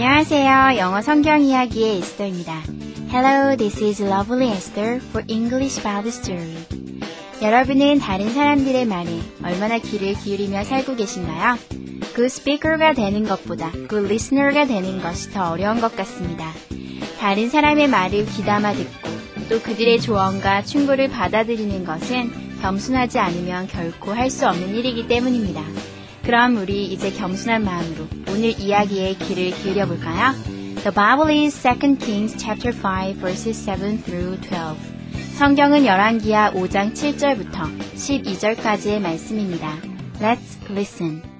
안녕하세요. 영어 성경 이야기의 에스더입니다. Hello, this is Lovely Esther for English Bible Story. 여러분은 다른 사람들의 말에 얼마나 귀를 기울이며 살고 계신가요? 그 스피커가 되는 것보다 그 리스너가 되는 것이 더 어려운 것 같습니다. 다른 사람의 말을 귀담아 듣고 또 그들의 조언과 충고를 받아들이는 것은 겸손하지 않으면 결코 할 수 없는 일이기 때문입니다. 그럼 우리 이제 겸손한 마음으로 오늘 이야기에 귀를 기울여 볼까요? The Bible is 2 Kings chapter 5 verses 7 through 12. 성경은 열왕기하 5장 7절부터 12절까지의 말씀입니다. Let's listen.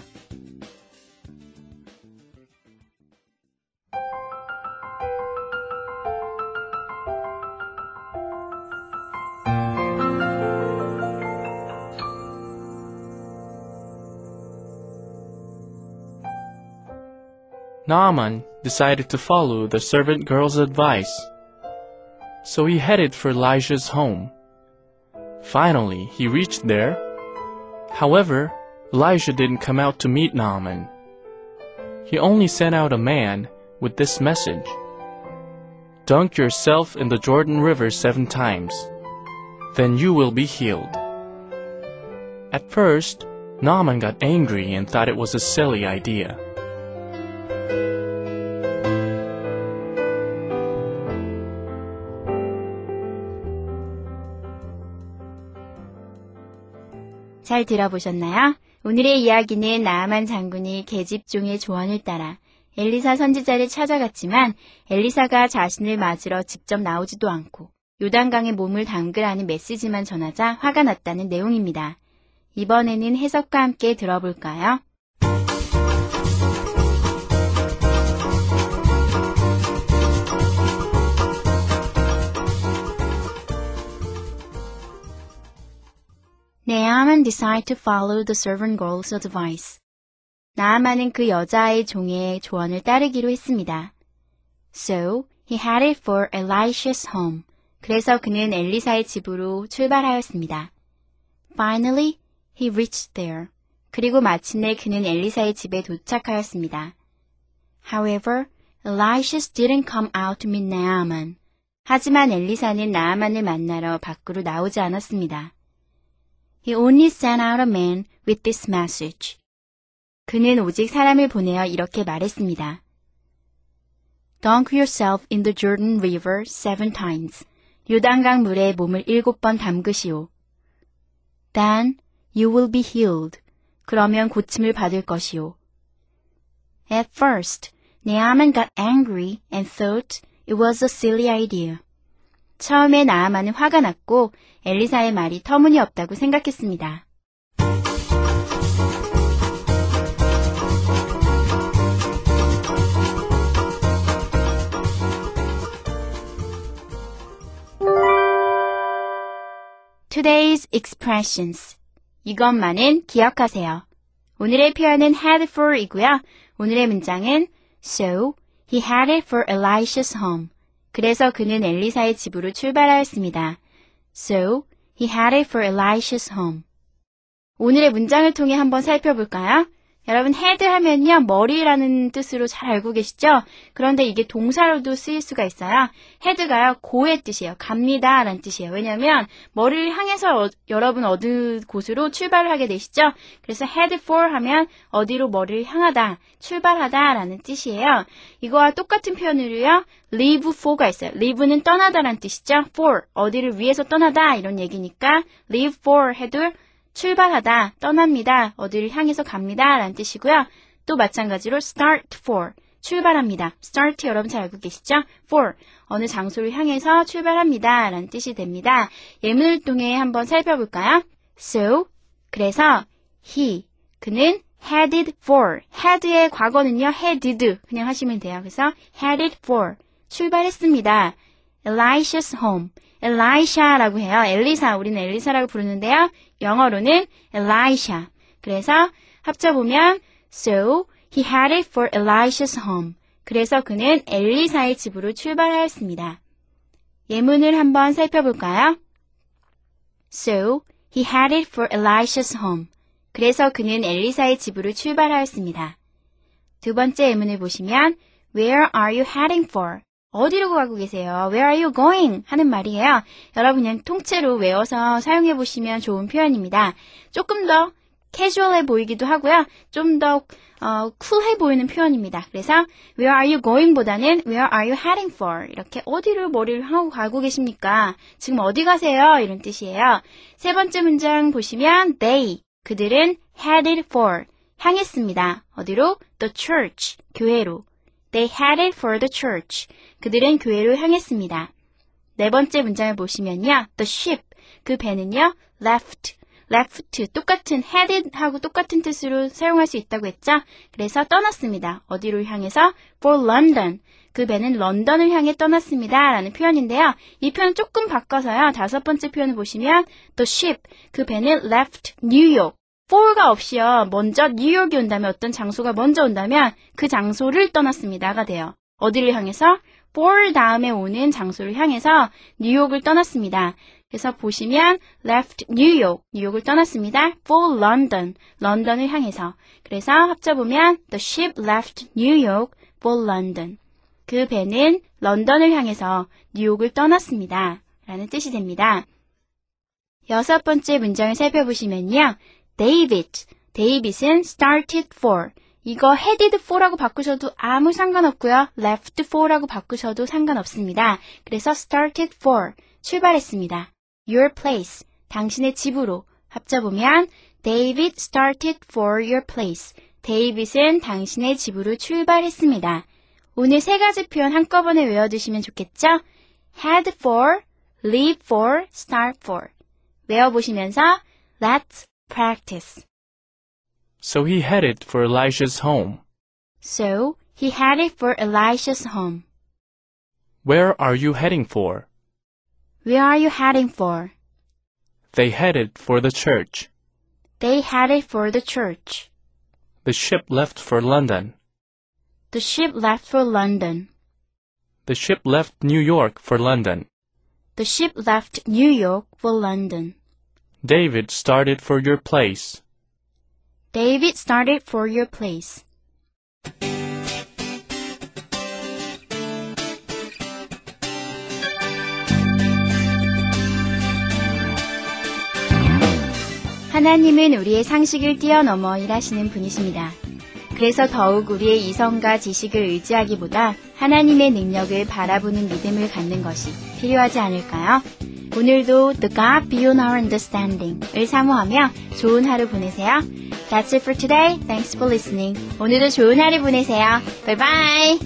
Naaman decided to follow the servant girl's advice. So he headed for Elijah's home. Finally, he reached there. However, Elijah didn't come out to meet Naaman. He only sent out a man with this message. Dunk yourself in the Jordan River seven times. Then you will be healed. At first, Naaman got angry and thought it was a silly idea. 잘 들어보셨나요? 오늘의 이야기는 나아만 장군이 계집종의 조언을 따라 엘리사 선지자를 찾아갔지만 엘리사가 자신을 맞으러 직접 나오지도 않고 요단강에 몸을 담그라는 메시지만 전하자 화가 났다는 내용입니다. 이번에는 해석과 함께 들어볼까요? Naaman decided to follow the servant girl's advice. 나아만은 그 여자의 종의 조언을 따르기로 했습니다. So, he headed for Elisha's home. 그래서 그는 엘리사의 집으로 출발하였습니다. Finally, he reached there. 그리고 마침내 그는 엘리사의 집에 도착하였습니다. However, Elisha didn't come out to meet Naaman. 하지만 엘리사는 나아만을 만나러 밖으로 나오지 않았습니다. He only sent out a man with this message. 그는 오직 사람을 보내어 이렇게 말했습니다. Dunk yourself in the Jordan River seven times. 요단강 물에 몸을 일곱 번 담그시오. Then you will be healed. 그러면 고침을 받을 것이오. At first, Naaman got angry and thought it was a silly idea. 처음에 나아만은 화가 났고 엘리사의 말이 터무니없다고 생각했습니다. Today's expressions. 이것만은 기억하세요. 오늘의 표현은 had for이고요. 오늘의 문장은 So he headed for Elisha's home. 그래서 그는 엘리사의 집으로 출발하였습니다. So he headed for Elisha's home. 오늘의 문장을 통해 한번 살펴볼까요? 여러분 head 하면요 머리라는 뜻으로 잘 알고 계시죠? 그런데 이게 동사로도 쓰일 수가 있어요. head가요 고의 뜻이에요. 갑니다 라는 뜻이에요. 왜냐하면 머리를 향해서 어, 여러분 어느 곳으로 출발을 하게 되시죠? 그래서 head for 하면 어디로 머리를 향하다, 출발하다 라는 뜻이에요. 이거와 똑같은 표현으로요 leave for가 있어요. leave는 떠나다 라는 뜻이죠. for 어디를 위해서 떠나다 이런 얘기니까 leave for 해도 출발하다, 떠납니다, 어디를 향해서 갑니다 라는 뜻이고요. 또 마찬가지로 start for, 출발합니다. start 여러분 잘 알고 계시죠? for, 어느 장소를 향해서 출발합니다 라는 뜻이 됩니다. 예문을 통해 한번 살펴볼까요? So, 그래서 he, 그는 headed for. head의 과거는요, headed. 그냥 하시면 돼요. 그래서 headed for. 출발했습니다. Elisha's home. Elisha라고 해요. 엘리사. 우리는 엘리사라고 부르는데요. 영어로는 Elisha. 그래서 합쳐보면 So he headed for Elisha's home. 그래서 그는 엘리사의 집으로 출발하였습니다. 예문을 한번 살펴볼까요? So he headed for Elisha's home. 그래서 그는 엘리사의 집으로 출발하였습니다. 두 번째 예문을 보시면 Where are you heading for? 어디로 가고 계세요? Where are you going? 하는 말이에요. 여러분 그냥 통째로 외워서 사용해 보시면 좋은 표현입니다. 조금 더 캐주얼해 보이기도 하고요. 좀더 어, 쿨해 보이는 표현입니다. 그래서 Where are you going? 보다는 Where are you heading for? 이렇게 어디로 머리를 하고 가고 계십니까? 지금 어디 가세요? 이런 뜻이에요. 세 번째 문장 보시면 They, 그들은 headed for, 향했습니다. 어디로? The church, 교회로. They headed for the church. 그들은 교회로 향했습니다. 네 번째 문장을 보시면요. The ship, 그 배는요. left, left, 똑같은 headed하고 똑같은 뜻으로 사용할 수 있다고 했죠? 그래서 떠났습니다. 어디로 향해서? for London. 그 배는 런던을 향해 떠났습니다. 라는 표현인데요. 이 표현 조금 바꿔서요. 다섯 번째 표현을 보시면 the ship, 그 배는 left New York. For가 없이요. 먼저 뉴욕이 온다면 어떤 장소가 먼저 온다면 그 장소를 떠났습니다가 돼요. 어디를 향해서? for 다음에 오는 장소를 향해서 뉴욕을 떠났습니다. 그래서 보시면 left New York, 뉴욕을 떠났습니다. for London, 런던을 향해서. 그래서 합쳐보면 the ship left New York for London. 그 배는 런던을 향해서 뉴욕을 떠났습니다. 라는 뜻이 됩니다. 여섯 번째 문장을 살펴보시면요. David, 데이빗은 started for. 이거 headed for라고 바꾸셔도 아무 상관없고요. left for라고 바꾸셔도 상관없습니다. 그래서 started for, 출발했습니다. your place, 당신의 집으로 합쳐보면 David started for your place. 데이빗은 당신의 집으로 출발했습니다. 오늘 세 가지 표현 한꺼번에 외워두시면 좋겠죠? head for, leave for, start for. 외워보시면서 let's practice. So he headed for Elisha's home. So he headed for Elisha's home. Where are you heading for? Where are you heading for? They headed for the church. They headed for the church. The ship left for London. The ship left for London. The ship left New York for London. The ship left New York for London. David started for your place. David started for your place. 하나님은 우리의 상식을 뛰어넘어 일하시는 분이십니다. 그래서 더욱 우리의 이성과 지식을 의지하기보다 하나님의 능력을 바라보는 믿음을 갖는 것이 필요하지 않을까요? 오늘도 The God Beyond Our Understanding을 사모하며 좋은 하루 보내세요. That's it for today. Thanks for listening. 오늘도 좋은 하루 보내세요. Bye bye.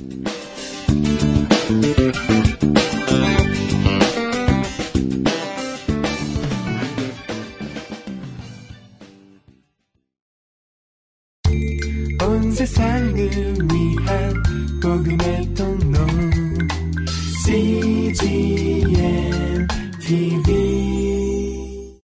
온 세상을 위한 복음의 통로 CGM